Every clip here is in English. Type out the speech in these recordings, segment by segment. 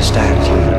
understand human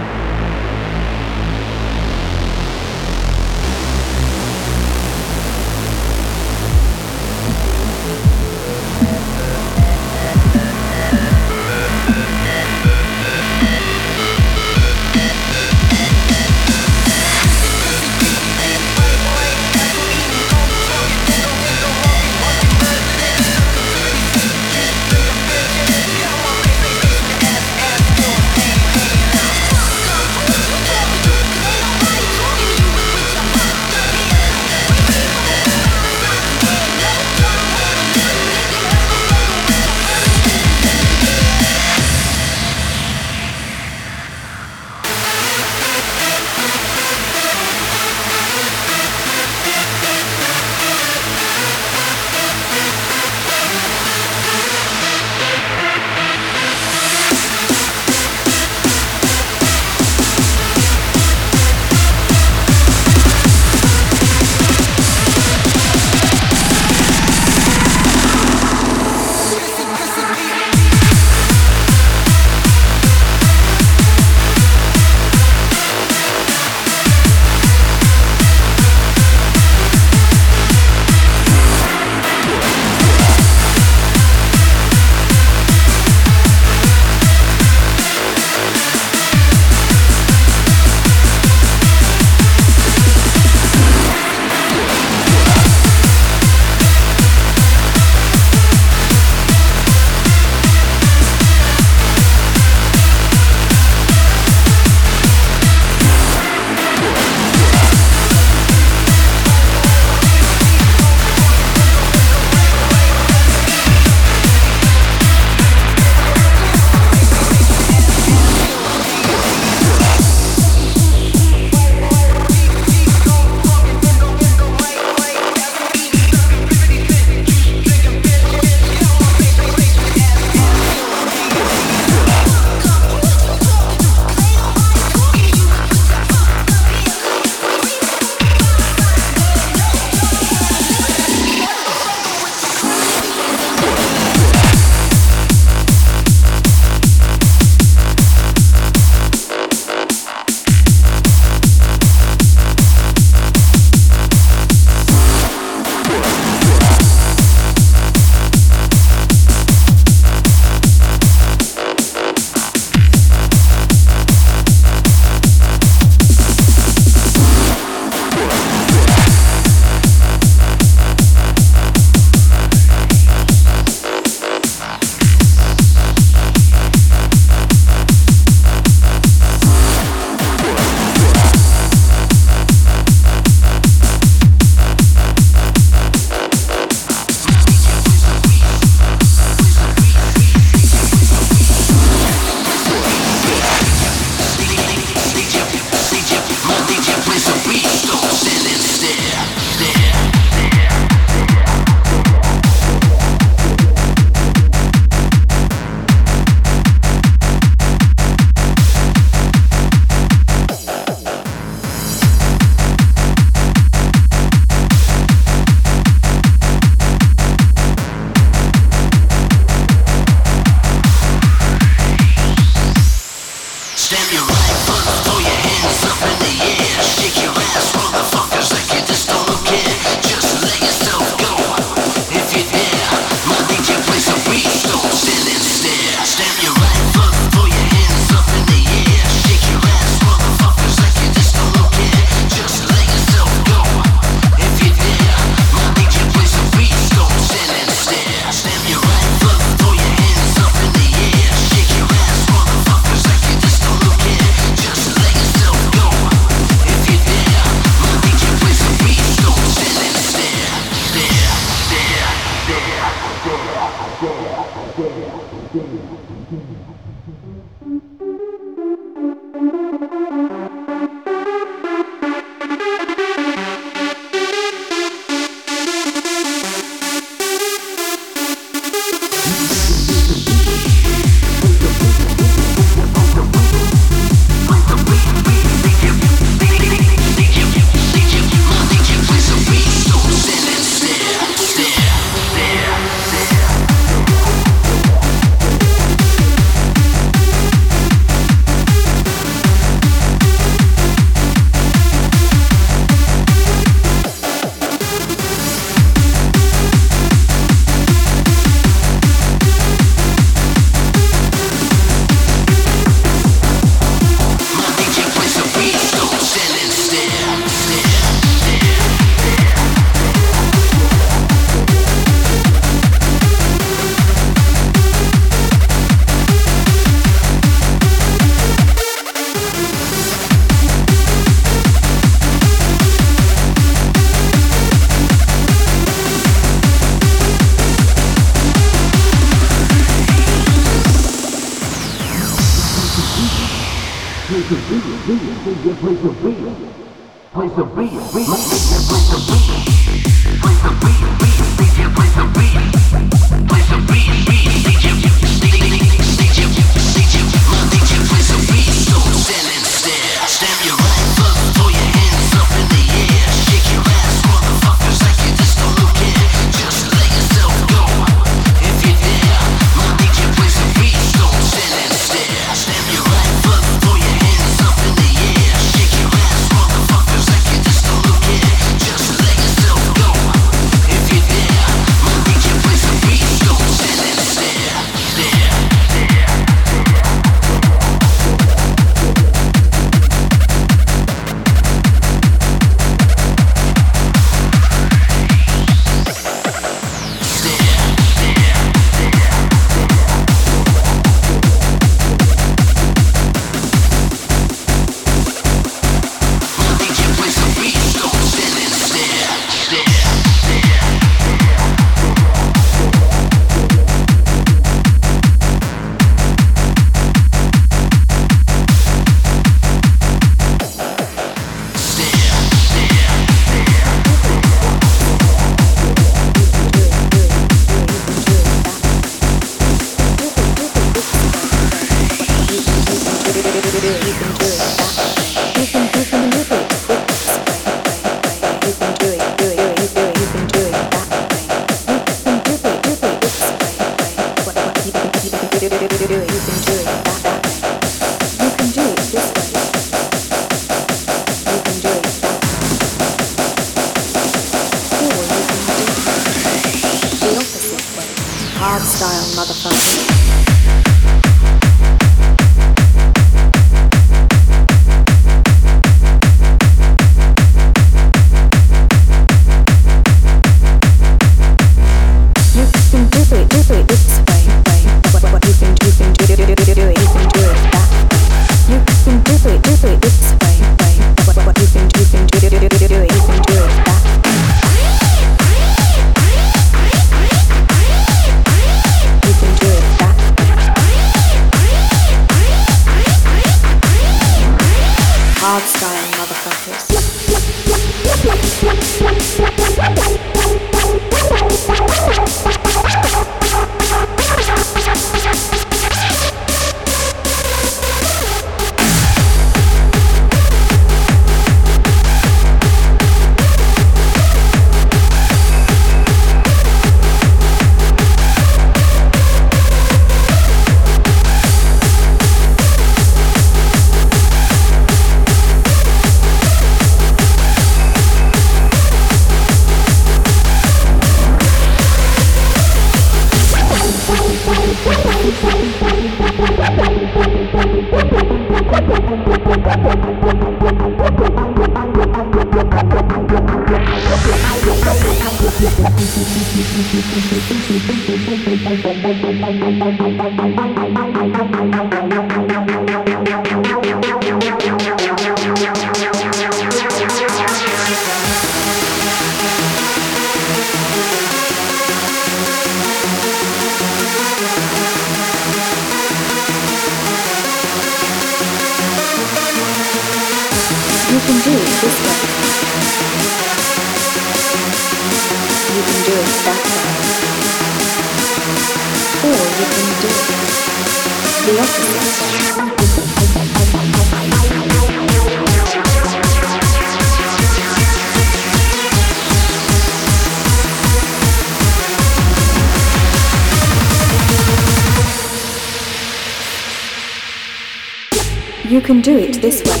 You can do it this way.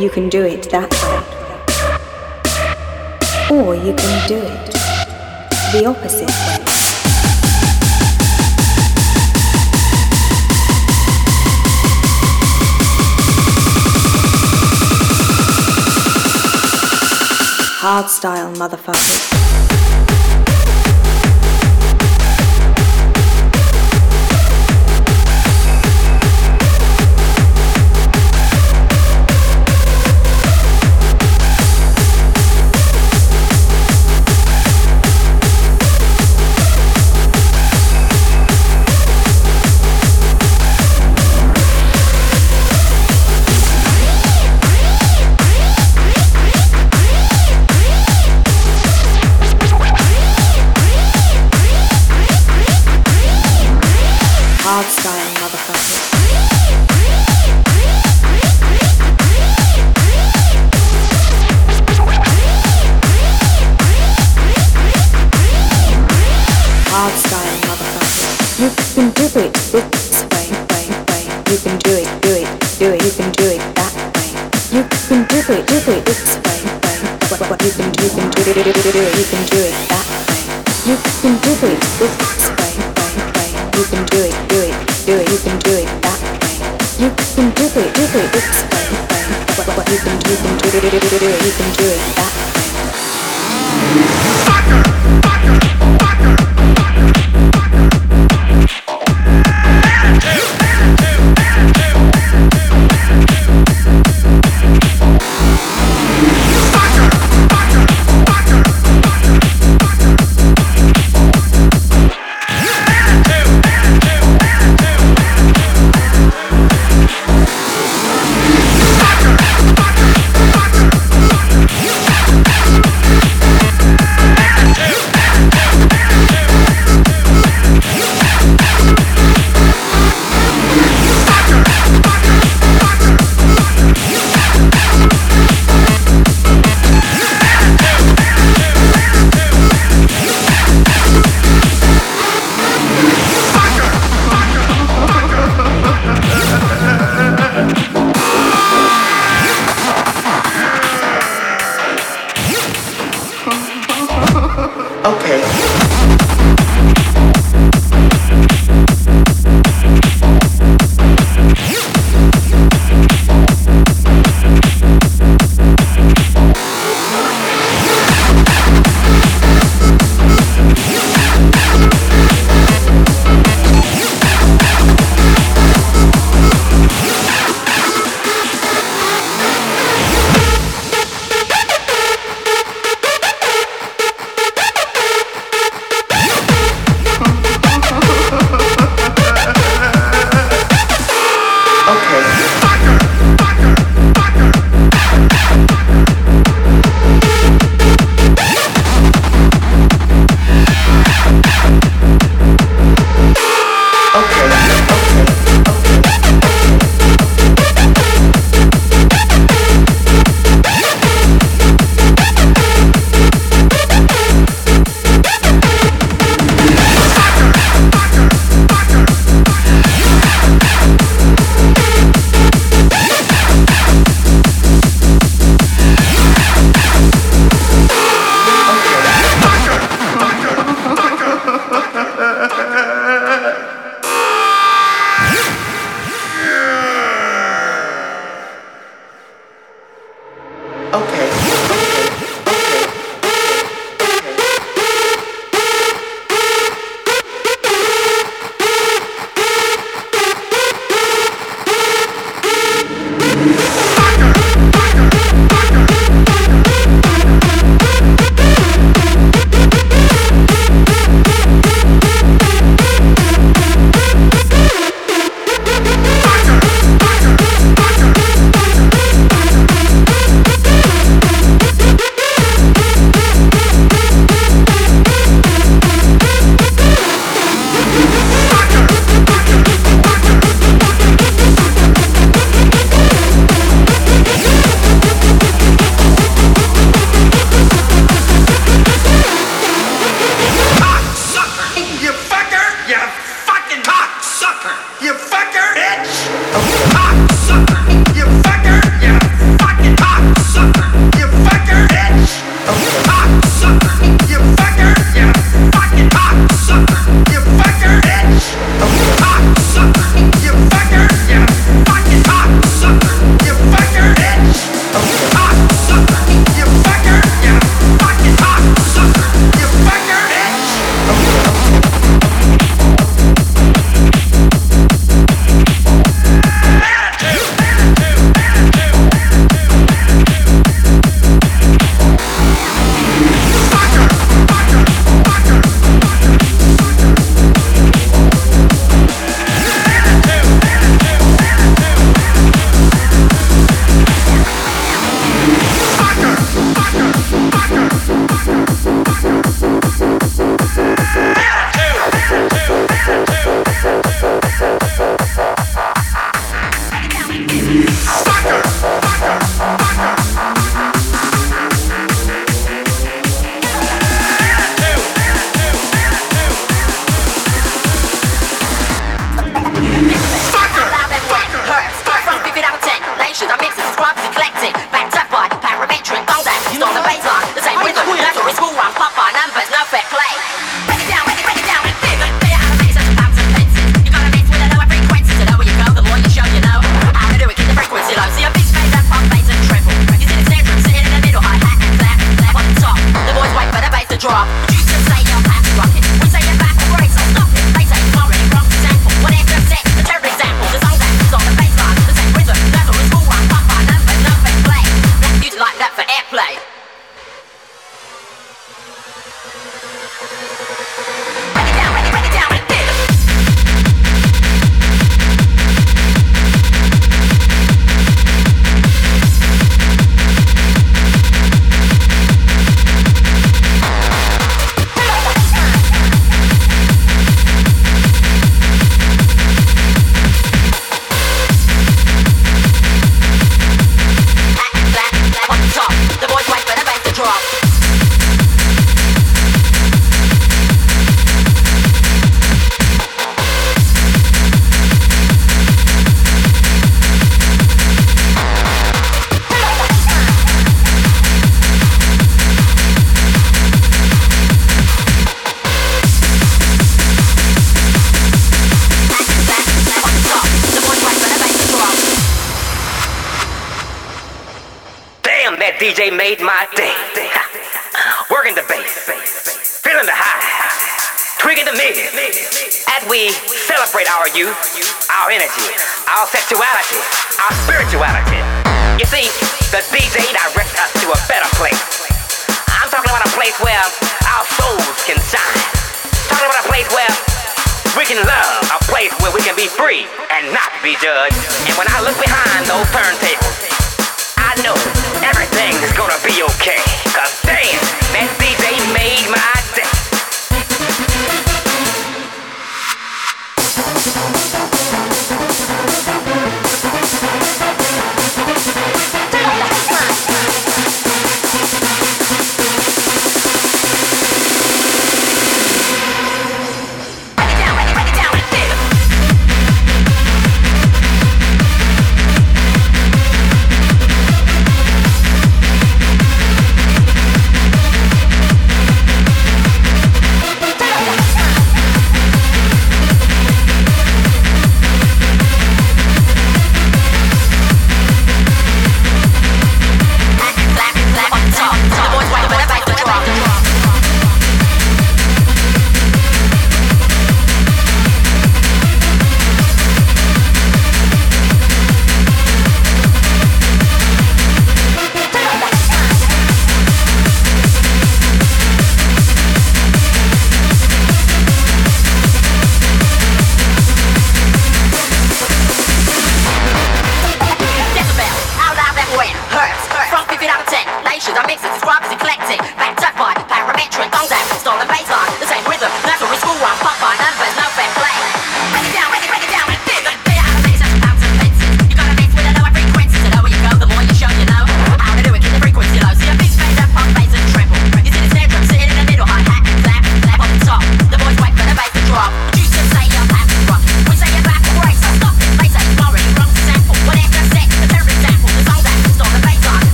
You can do it that way. Or you can do it the opposite way. Hard style, motherfuckers. Do it, explain what, what you've been doing, you've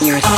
style is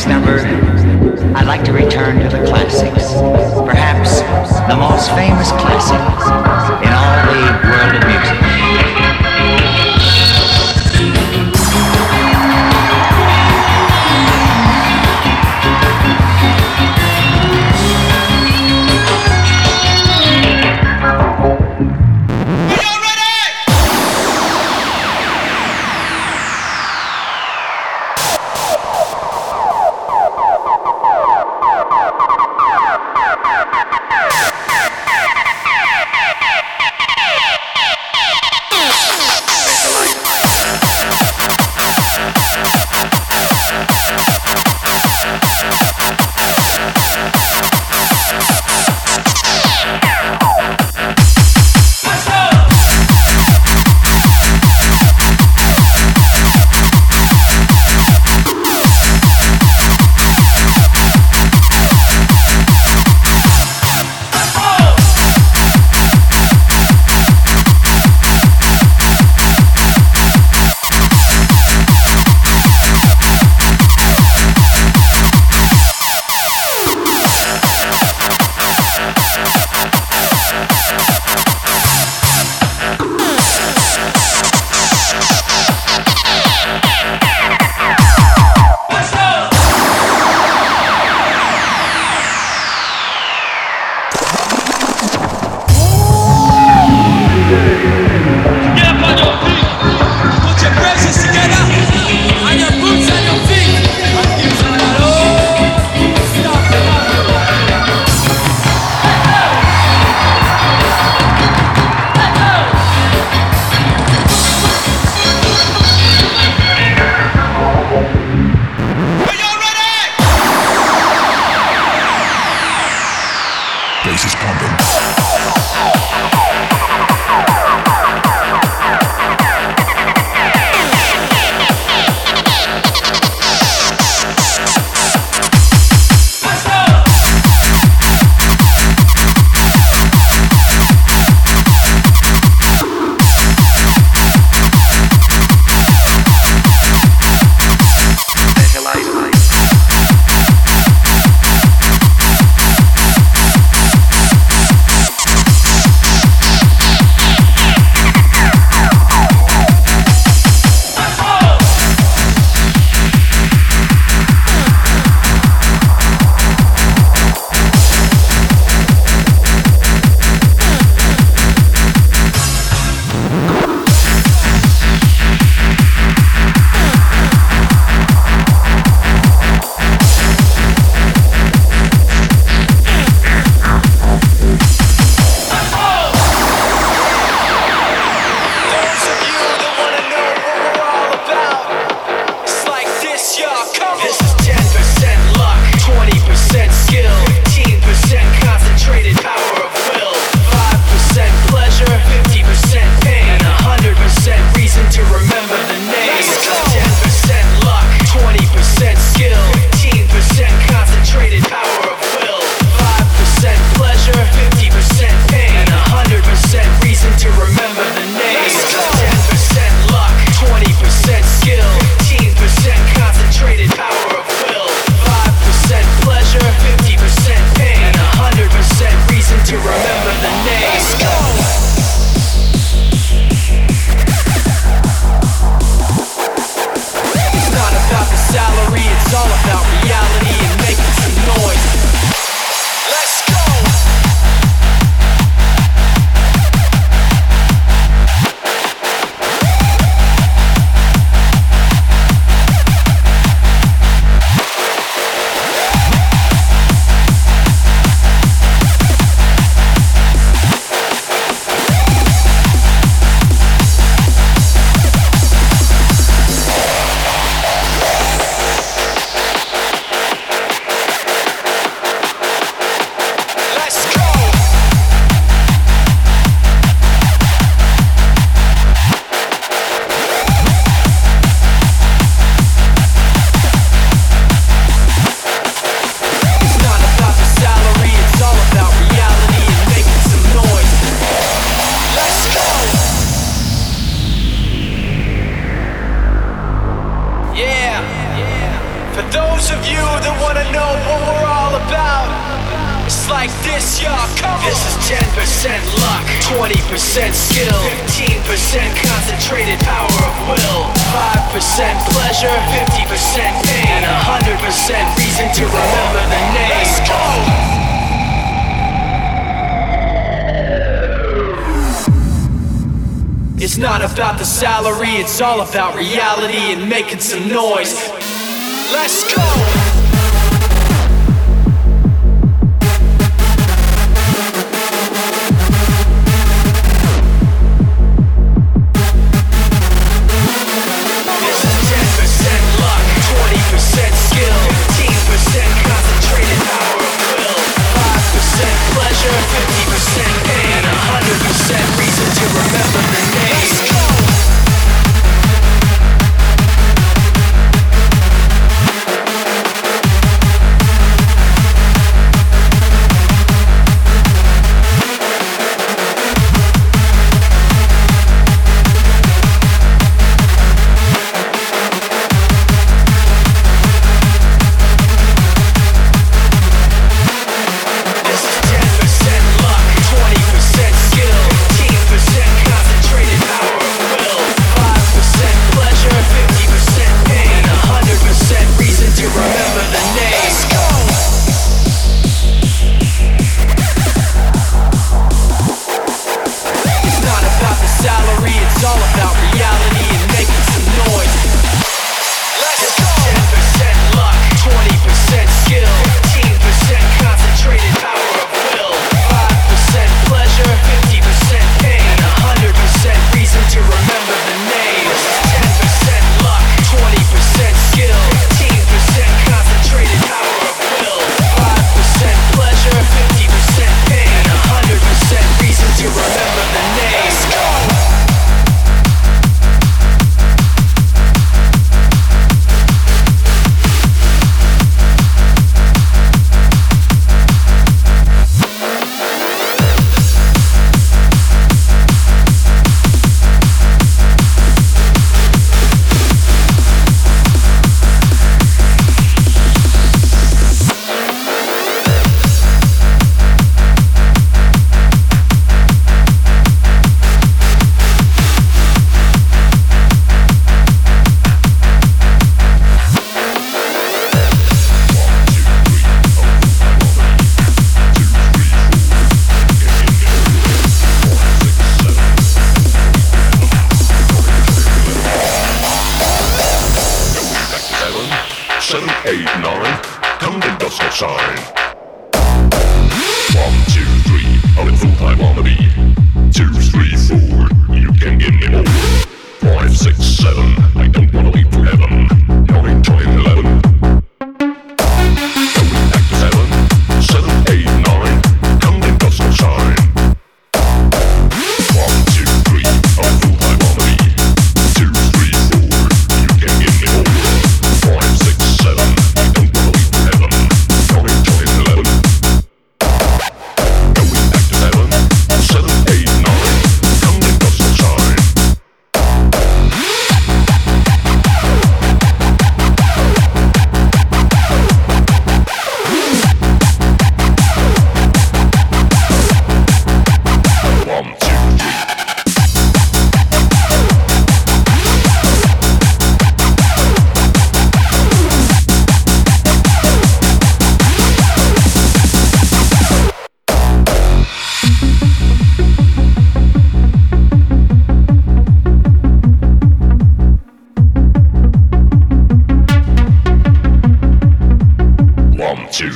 next number, I'd like to return to the classics. Perhaps the most famous classic in all the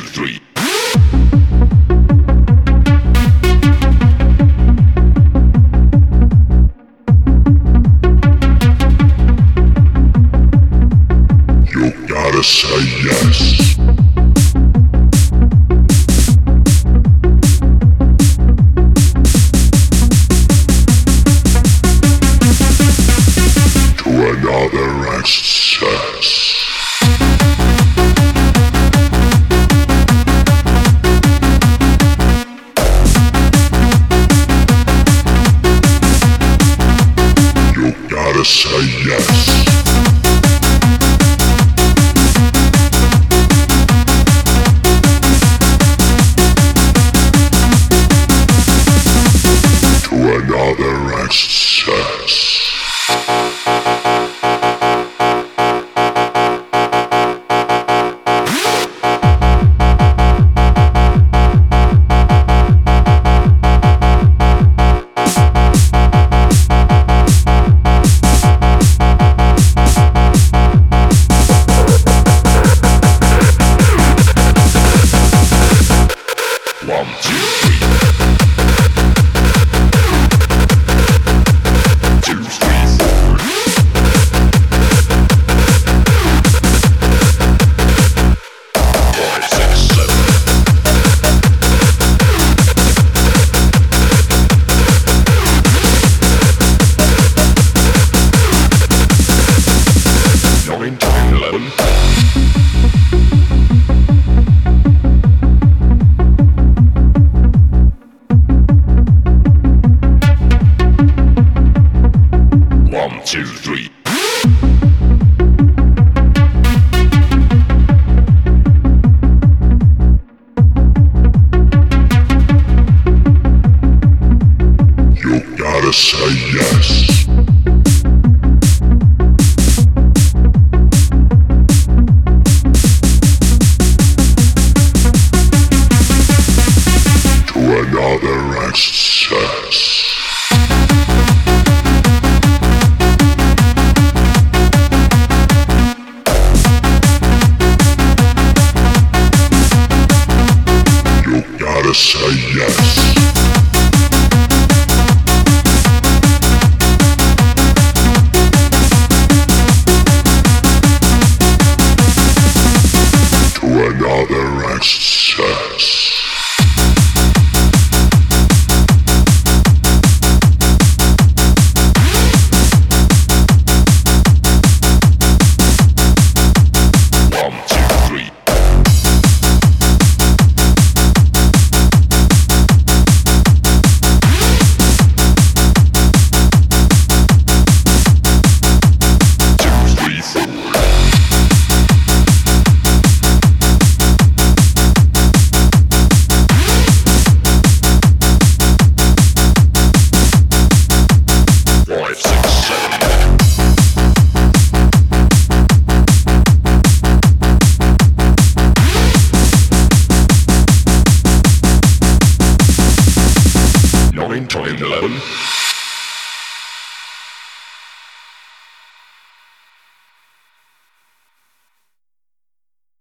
three. 9, 10,